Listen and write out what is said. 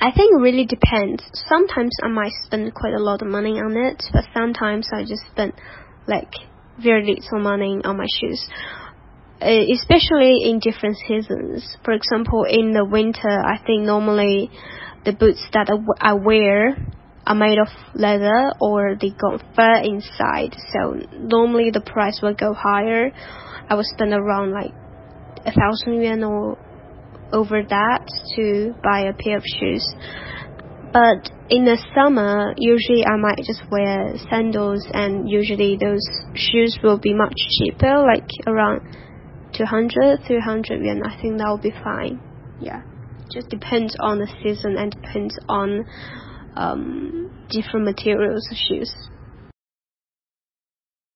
I think it really depends. Sometimes I might spend quite a lot of money on it, but sometimes I just spend like very little money on my shoes. Uh, especially in different seasons. For example, in the winter, I think normally the boots that I wear are made of leather or they got fur inside. So normally the price will go higher. I will spend around like a thousand yuan or over that to buy a pair of shoes. But in the summer, usually I might just wear sandals, and usually those shoes will be much cheaper, like around 200, 300 yuan. I think that will be fine. Yeah, just depends on the season and depends on um, different materials of shoes.